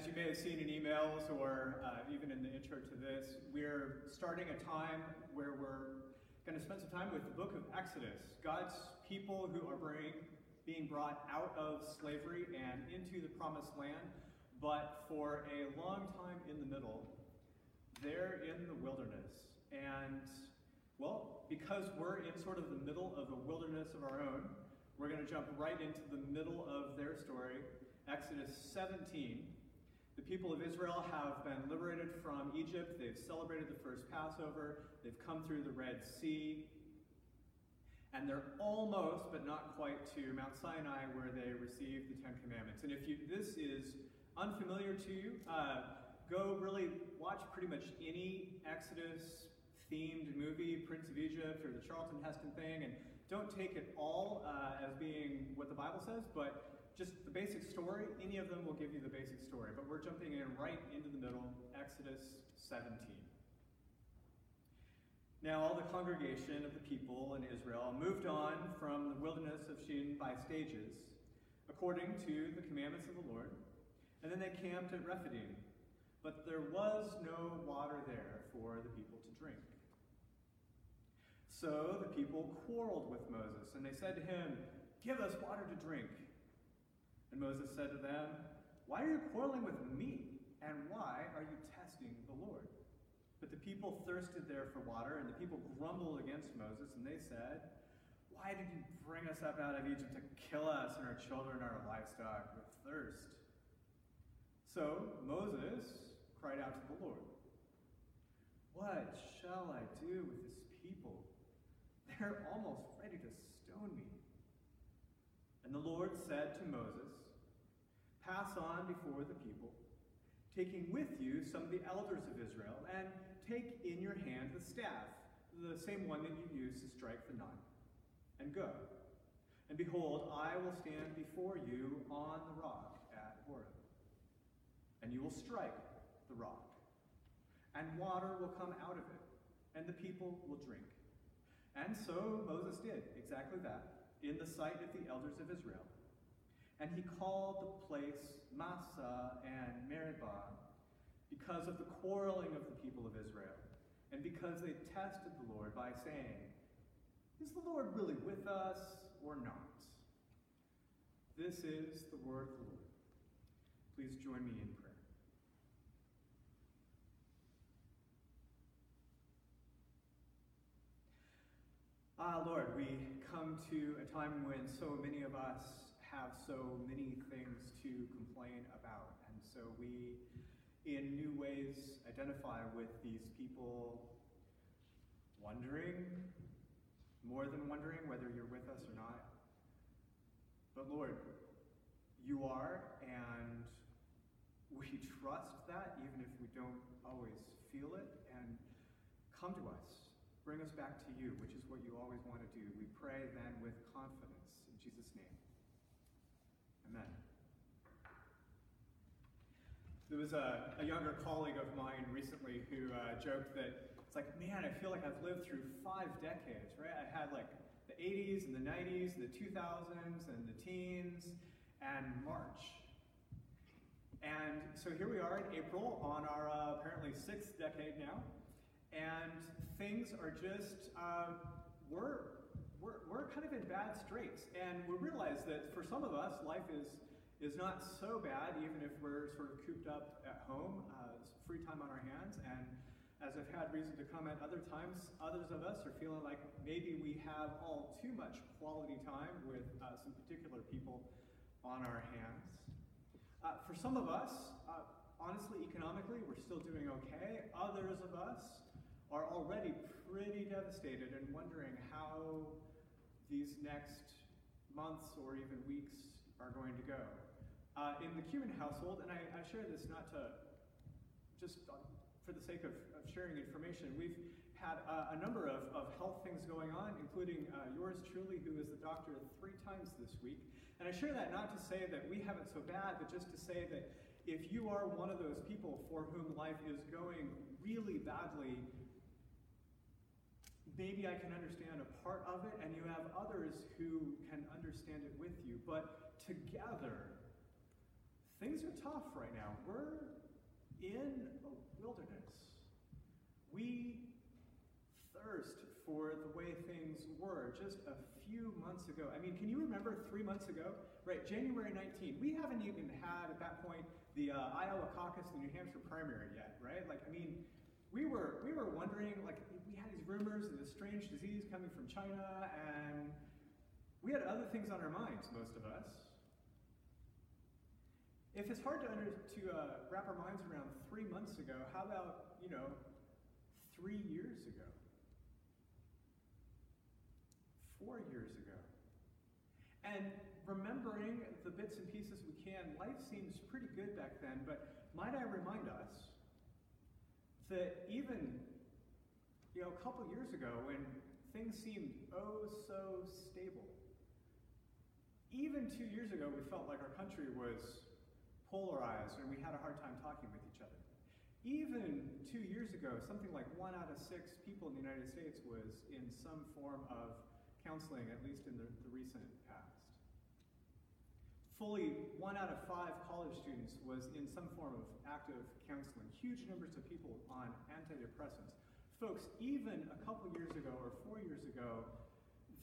As you may have seen in emails or uh, even in the intro to this, we're starting a time where we're going to spend some time with the book of Exodus, God's people who are bring, being brought out of slavery and into the promised land, but for a long time in the middle, they're in the wilderness. And, well, because we're in sort of the middle of a wilderness of our own, we're going to jump right into the middle of their story, Exodus 17. The people of Israel have been liberated from Egypt. They've celebrated the first Passover. They've come through the Red Sea. And they're almost, but not quite, to Mount Sinai where they received the Ten Commandments. And if you, this is unfamiliar to you, uh, go really watch pretty much any Exodus themed movie, Prince of Egypt or the Charlton Heston thing, and don't take it all uh, as being what the Bible says, but just the basic story, any of them will give you the basic story, but we're jumping in right into the middle, Exodus 17. Now, all the congregation of the people in Israel moved on from the wilderness of Sin by stages, according to the commandments of the Lord, and then they camped at Rephidim. But there was no water there for the people to drink. So the people quarreled with Moses, and they said to him, Give us water to drink. And Moses said to them, Why are you quarreling with me? And why are you testing the Lord? But the people thirsted there for water, and the people grumbled against Moses, and they said, Why did you bring us up out of Egypt to kill us and our children and our livestock with thirst? So Moses cried out to the Lord, What shall I do with this people? They're almost ready to stone me. And the Lord said to Moses, Pass on before the people, taking with you some of the elders of Israel, and take in your hand the staff, the same one that you used to strike the Nile, and go. And behold, I will stand before you on the rock at Horeb. And you will strike the rock, and water will come out of it, and the people will drink. And so Moses did exactly that in the sight of the elders of Israel. And he called the place Massah and Meribah because of the quarreling of the people of Israel, and because they tested the Lord by saying, Is the Lord really with us or not? This is the word of the Lord. Please join me in prayer. Ah, Lord, we come to a time when so many of us have so many things to complain about. And so we, in new ways, identify with these people wondering, more than wondering whether you're with us or not. But Lord, you are, and we trust that even if we don't always feel it. And come to us. Bring us back to you, which is what you always want to do. We pray then with confidence. Amen. There was a, a younger colleague of mine recently who uh, joked that it's like, man, I feel like I've lived through five decades, right? I had like the 80s and the 90s, and the 2000s and the teens, and March. And so here we are in April on our uh, apparently sixth decade now, and things are just, uh, we're we're, we're kind of in bad straits. And we realize that for some of us, life is, is not so bad, even if we're sort of cooped up at home, uh, free time on our hands. And as I've had reason to comment other times, others of us are feeling like maybe we have all too much quality time with uh, some particular people on our hands. Uh, for some of us, uh, honestly, economically, we're still doing okay. Others of us are already pretty devastated and wondering how these next months or even weeks are going to go. Uh, in the Cuban household, and I, I, share this not to just for the sake of, of sharing information, we've had uh, a number of, of health things going on, including uh, yours truly, who is the doctor three times this week. And I share that not to say that we have it so bad, but just to say that if you are one of those people for whom life is going really badly, maybe I can understand a part of it, and you have others who can understand it with you. But together, things are tough right now. We're in a wilderness. We thirst for the way things were just a few months ago. I mean, can you remember three months ago? Right, January 19th. We haven't even had, at that point, the uh, Iowa caucus, the New Hampshire primary yet, right? Like, I mean, we were, we were wondering, like, we had these rumors of this strange disease coming from China, and we had other things on our minds, most of us. If it's hard to, under, to uh, wrap our minds around three months ago, how about, you know, three years ago? Four years ago? And remembering the bits and pieces we can, life seems pretty good back then, but might I remind us that even, you know, a couple years ago when things seemed oh so stable, even two years ago we felt like our country was polarized and we had a hard time talking with each other. Even two years ago, something like one out of six people in the United States was in some form of counseling, at least in the, the recent past. Fully one out of five college students was in some form of active counseling. Huge numbers of people on antidepressants. Folks, even a couple years ago or four years ago,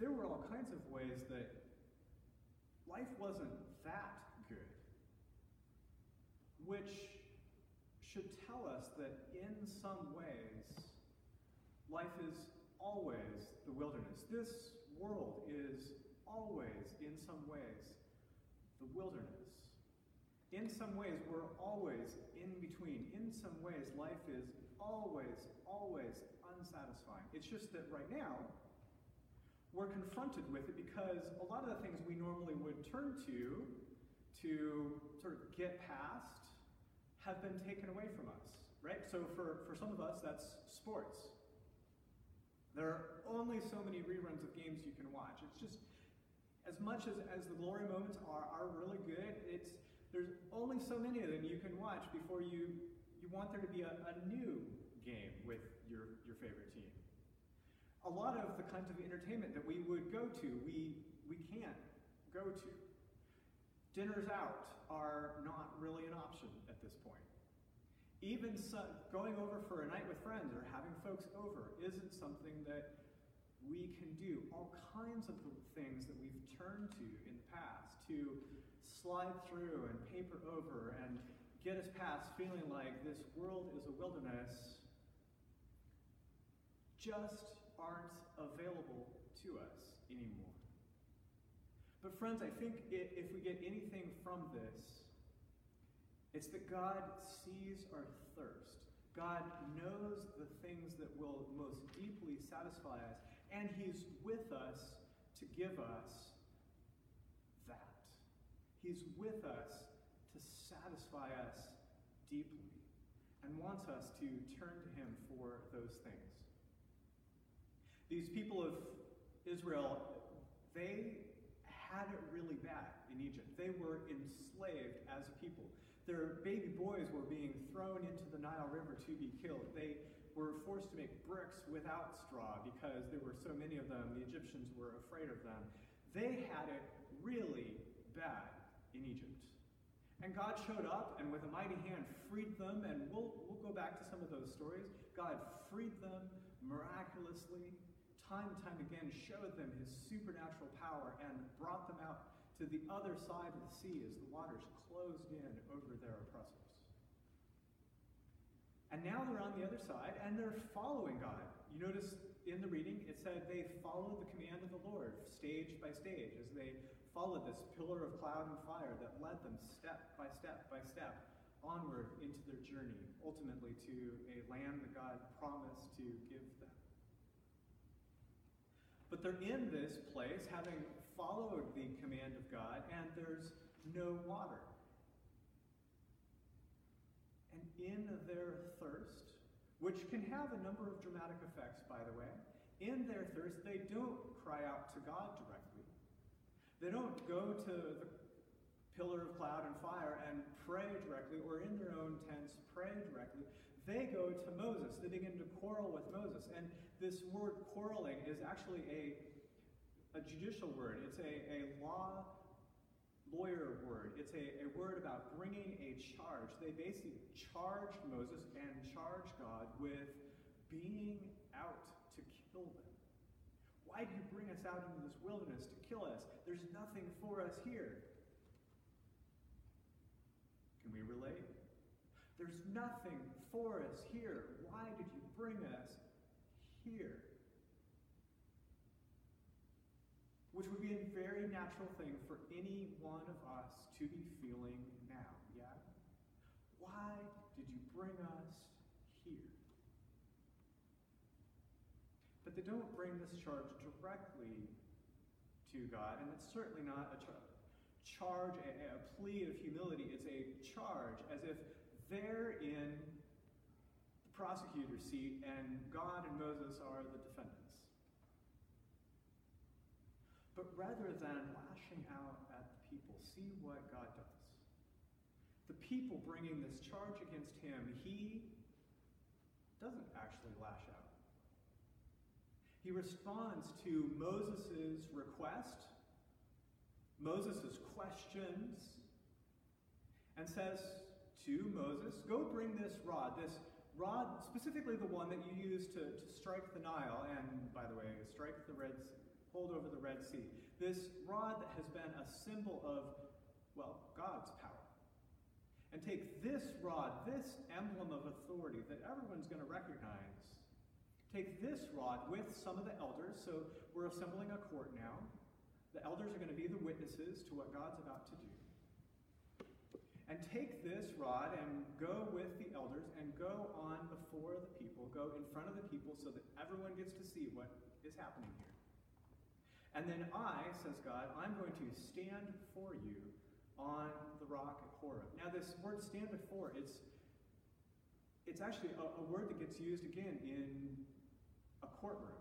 there were all kinds of ways that life wasn't that good, which should tell us that in some ways, life is always the wilderness. This world is always, in some ways, the wilderness. In some ways, we're always in between. In some ways, life is always, always unsatisfying. It's just that right now, we're confronted with it because a lot of the things we normally would turn to to sort of get past have been taken away from us, right? So for, for some of us, that's sports. There are only so many reruns of games you can watch. It's just, as much as, as the glory moments are, are really good, it's, there's only so many of them you can watch before you, you want there to be a, a new game with your, your favorite team. A lot of the kinds of entertainment that we would go to, we, we can't go to. Dinners out are not really an option at this point. Even so, going over for a night with friends or having folks over isn't something that we can do. All kinds of things that we've turned to in the past to slide through and paper over and get us past feeling like this world is a wilderness just aren't available to us anymore. But, friends, I think if we get anything from this, it's that God sees our thirst. God knows the things that will most deeply satisfy us, and He's with us to give us that. He's with us to satisfy us deeply and wants us to turn to Him for those things. These people of Israel, they had it really bad in Egypt. They were enslaved as a people. Their baby boys were being thrown into the Nile River to be killed. They were forced to make bricks without straw because there were so many of them. The Egyptians were afraid of them. They had it really bad in Egypt. And God showed up and with a mighty hand freed them, and we'll, we'll go back to some of those stories. God freed them miraculously time and time again showed them his supernatural power and brought them out to the other side of the sea as the waters closed in over their oppressors. And now they're on the other side and they're following God. You notice in the reading it said they followed the command of the Lord stage by stage as they followed this pillar of cloud and fire that led them step by step by step onward into their journey, ultimately to a land that God promised to give them. But they're in this place having followed the command of God, and there's no water. And in their thirst, which can have a number of dramatic effects, by the way, in their thirst, they don't cry out to God directly. They don't go to the pillar of cloud and fire and pray directly, or in their own tents pray directly. They go to Moses. They begin to quarrel with Moses. And this word quarreling is actually a a judicial word. It's a, a law lawyer word. It's a, a word about bringing a charge. They basically charged Moses and charged God with being out to kill them. Why do you bring us out into this wilderness to kill us? There's nothing for us here. Can we relate? There's nothing for us here. Why did you bring us here? Which would be a very natural thing for any one of us to be feeling now, yeah? Why did you bring us here? But they don't bring this charge directly to God, and it's certainly not a char- charge, a, a plea of humility. It's a charge as if they're in the prosecutor's seat and God and Moses are the defendants. But rather than lashing out at the people, see what God does. The people bringing this charge against him, he doesn't actually lash out. He responds to Moses' request, Moses' questions, and says to Moses, Go bring this rod, this rod, specifically the one that you use to, to strike the Nile, and by the way, strike the Red Sea hold over the Red Sea. This rod that has been a symbol of, well, God's power. And take this rod, this emblem of authority that everyone's going to recognize, take this rod with some of the elders. So we're assembling a court now. The elders are going to be the witnesses to what God's about to do. And take this rod and go with the elders and go on before the people, go in front of the people so that everyone gets to see what is happening here. And then I, says God, I'm going to stand for you on the rock at Horeb. Now, this word stand before, it's, it's actually a, a word that gets used again in a courtroom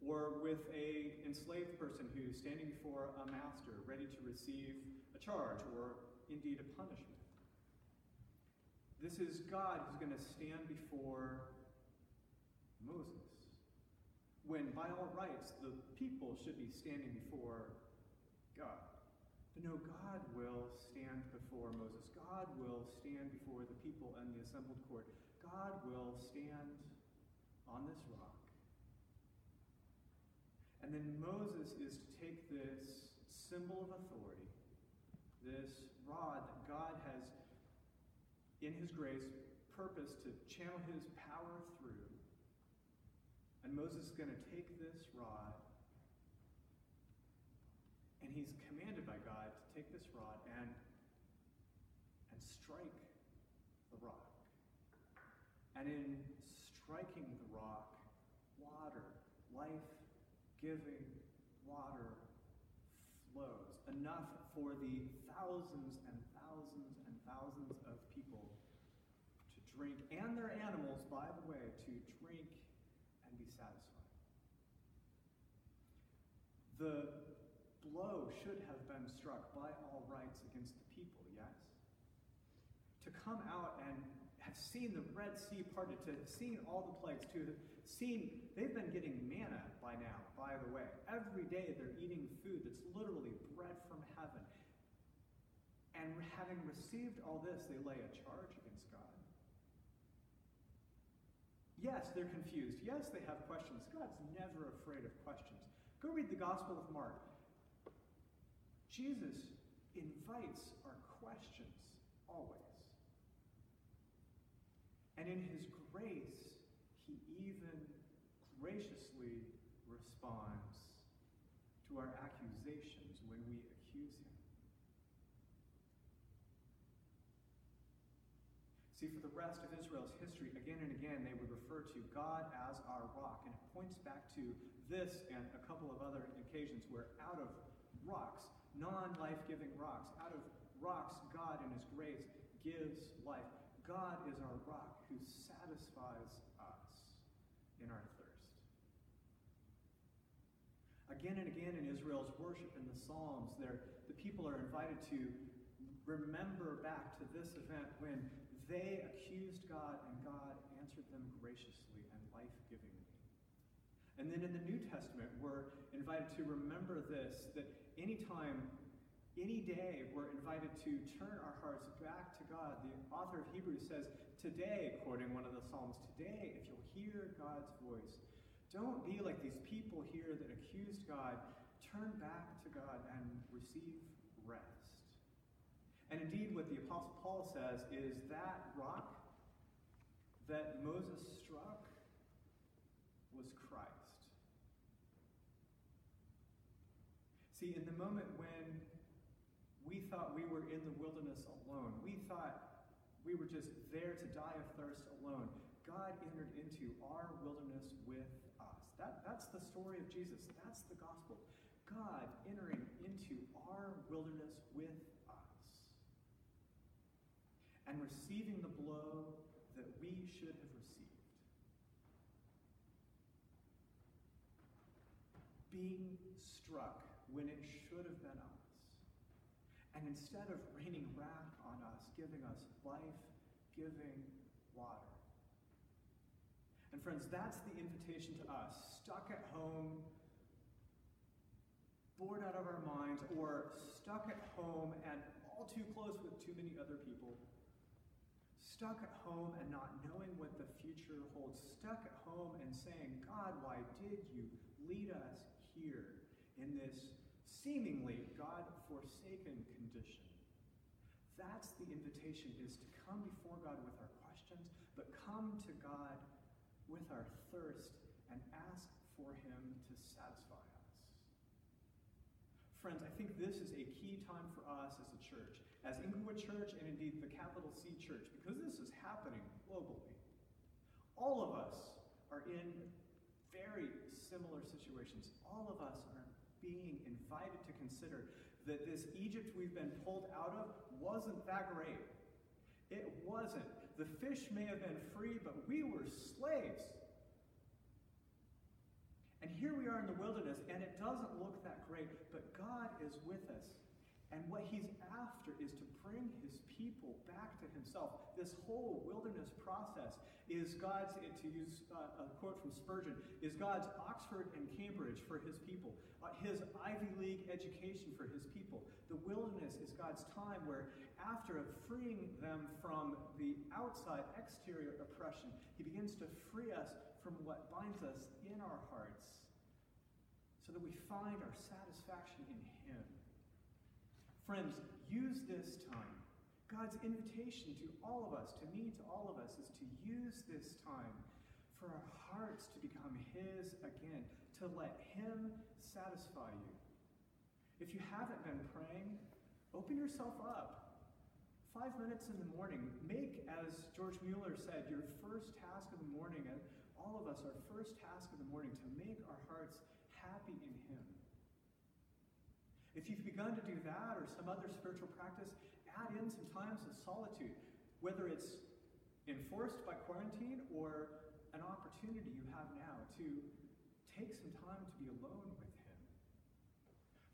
or with a enslaved person who's standing before a master ready to receive a charge or indeed a punishment. This is God who's going to stand before Moses when by all rights the people should be standing before God. But no, God will stand before Moses. God will stand before the people and the assembled court. God will stand on this rock. And then Moses is to take this symbol of authority, this rod that God has, in his grace, purposed to channel his power through and Moses is going to take this rod, and he's commanded by God to take this rod and, and strike the rock. And in striking the rock, water, life giving water flows. Enough for the thousands and thousands and thousands of people to drink, and their animals, by the way, to drink satisfied. The blow should have been struck by all rights against the people, yes? To come out and have seen the Red Sea parted, to have seen all the plagues, to have seen, they've been getting manna by now, by the way. Every day they're eating food that's literally bread from heaven. And having received all this, they lay a charge against God. Yes, they're confused. Yes, they have questions. God's never afraid of questions. Go read the Gospel of Mark. Jesus invites our questions always. And in his grace, he even graciously responds to our accusations when we accuse him. See, for the rest of Israel's history, again and again, they would refer to God as our rock. And it points back to this and a couple of other occasions where out of rocks, non life giving rocks, out of rocks, God in His grace gives life. God is our rock who satisfies us in our thirst. Again and again in Israel's worship in the Psalms, the people are invited to remember back to this event when they accused God, and God answered them graciously. And then in the New Testament, we're invited to remember this that anytime, any day, we're invited to turn our hearts back to God. The author of Hebrews says, Today, quoting one of the Psalms, today, if you'll hear God's voice, don't be like these people here that accused God. Turn back to God and receive rest. And indeed, what the Apostle Paul says is that rock that Moses struck was Christ. See, in the moment when we thought we were in the wilderness alone, we thought we were just there to die of thirst alone, God entered into our wilderness with us. That, that's the story of Jesus. That's the gospel. God entering into our wilderness with us and receiving the blow that we should have received. Being struck when it should have been us. And instead of raining wrath on us, giving us life giving water. And friends, that's the invitation to us, stuck at home, bored out of our minds, or stuck at home and all too close with too many other people stuck at home and not knowing what the future holds, stuck at home and saying, God, why did you lead us here in this seemingly God forsaken condition? That's the invitation is to come before God with our questions, but come to God with our thirst and ask for him to satisfy us. Friends, I think this is a key time for us as a church as Inglewood Church and indeed the capital C Church, because this is happening globally, all of us are in very similar situations. All of us are being invited to consider that this Egypt we've been pulled out of wasn't that great. It wasn't. The fish may have been free, but we were slaves. And here we are in the wilderness, and it doesn't look that great, but God is with us. And what he's after is to bring his people back to himself. This whole wilderness process is God's, to use uh, a quote from Spurgeon, is God's Oxford and Cambridge for his people, uh, his Ivy League education for his people. The wilderness is God's time where, after freeing them from the outside exterior oppression, he begins to free us from what binds us in our hearts so that we find our satisfaction in him. Friends, use this time. God's invitation to all of us, to me, to all of us, is to use this time for our hearts to become His again, to let Him satisfy you. If you haven't been praying, open yourself up. Five minutes in the morning. Make, as George Mueller said, your first task of the morning, and all of us, our first task of the morning, to make our hearts happy in Him. If you've begun to do that or some other spiritual practice, add in some times of solitude, whether it's enforced by quarantine or an opportunity you have now to take some time to be alone with Him.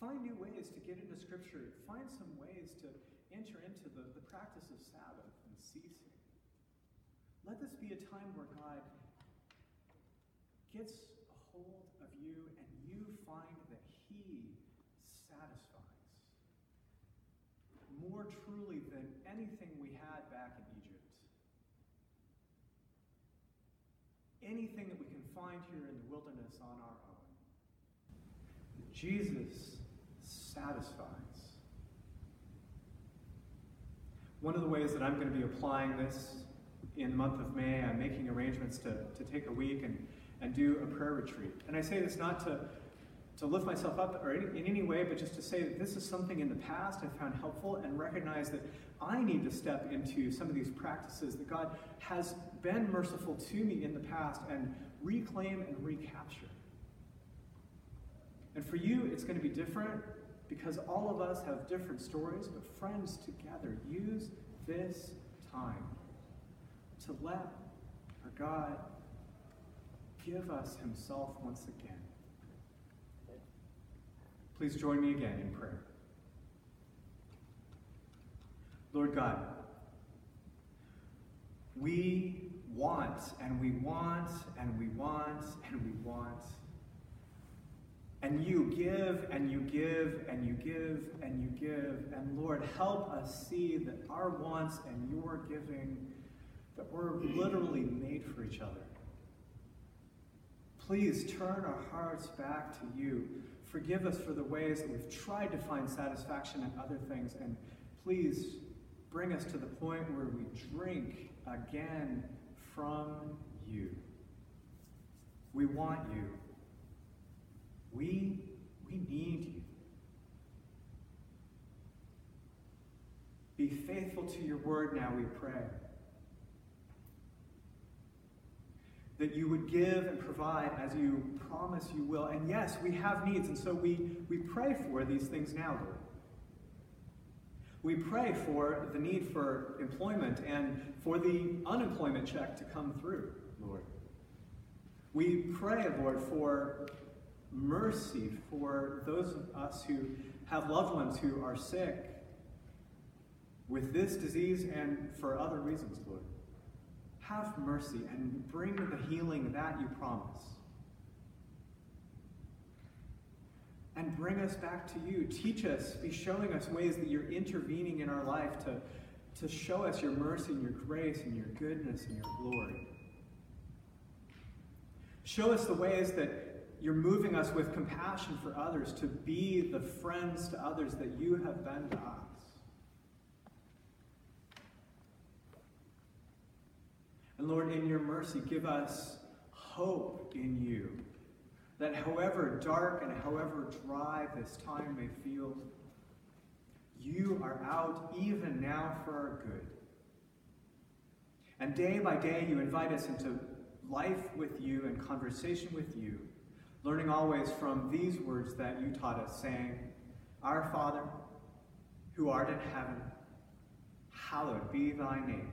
Find new ways to get into Scripture. Find some ways to enter into the, the practice of Sabbath and ceasing. Let this be a time where God gets a hold of you and truly than anything we had back in Egypt. Anything that we can find here in the wilderness on our own. That Jesus satisfies. One of the ways that I'm going to be applying this in the month of May, I'm making arrangements to, to take a week and, and do a prayer retreat. And I say this not to to lift myself up or in, in any way, but just to say that this is something in the past I found helpful and recognize that I need to step into some of these practices that God has been merciful to me in the past and reclaim and recapture. And for you, it's going to be different because all of us have different stories, but friends together, use this time to let our God give us Himself once again. Please join me again in prayer. Lord God, we want and we want and we want and we want. And you give and you give and you give and you give. And Lord, help us see that our wants and your giving, that we're literally made for each other. Please turn our hearts back to you. Forgive us for the ways that we've tried to find satisfaction in other things. And please bring us to the point where we drink again from you. We want you. We, we need you. Be faithful to your word now, we pray. That you would give and provide as you promise you will. And yes, we have needs, and so we, we pray for these things now, Lord. We pray for the need for employment and for the unemployment check to come through, Lord. We pray, Lord, for mercy for those of us who have loved ones who are sick with this disease and for other reasons, Lord. Have mercy and bring the healing that you promise. and bring us back to you. Teach us, be showing us ways that you're intervening in our life to, to show us your mercy and your grace and your goodness and your glory. Show us the ways that you're moving us with compassion for others to be the friends to others that you have been to us. And Lord, in your mercy, give us hope in you that however dark and however dry this time may feel, you are out even now for our good. And day by day, you invite us into life with you and conversation with you, learning always from these words that you taught us, saying, Our Father, who art in heaven, hallowed be thy name.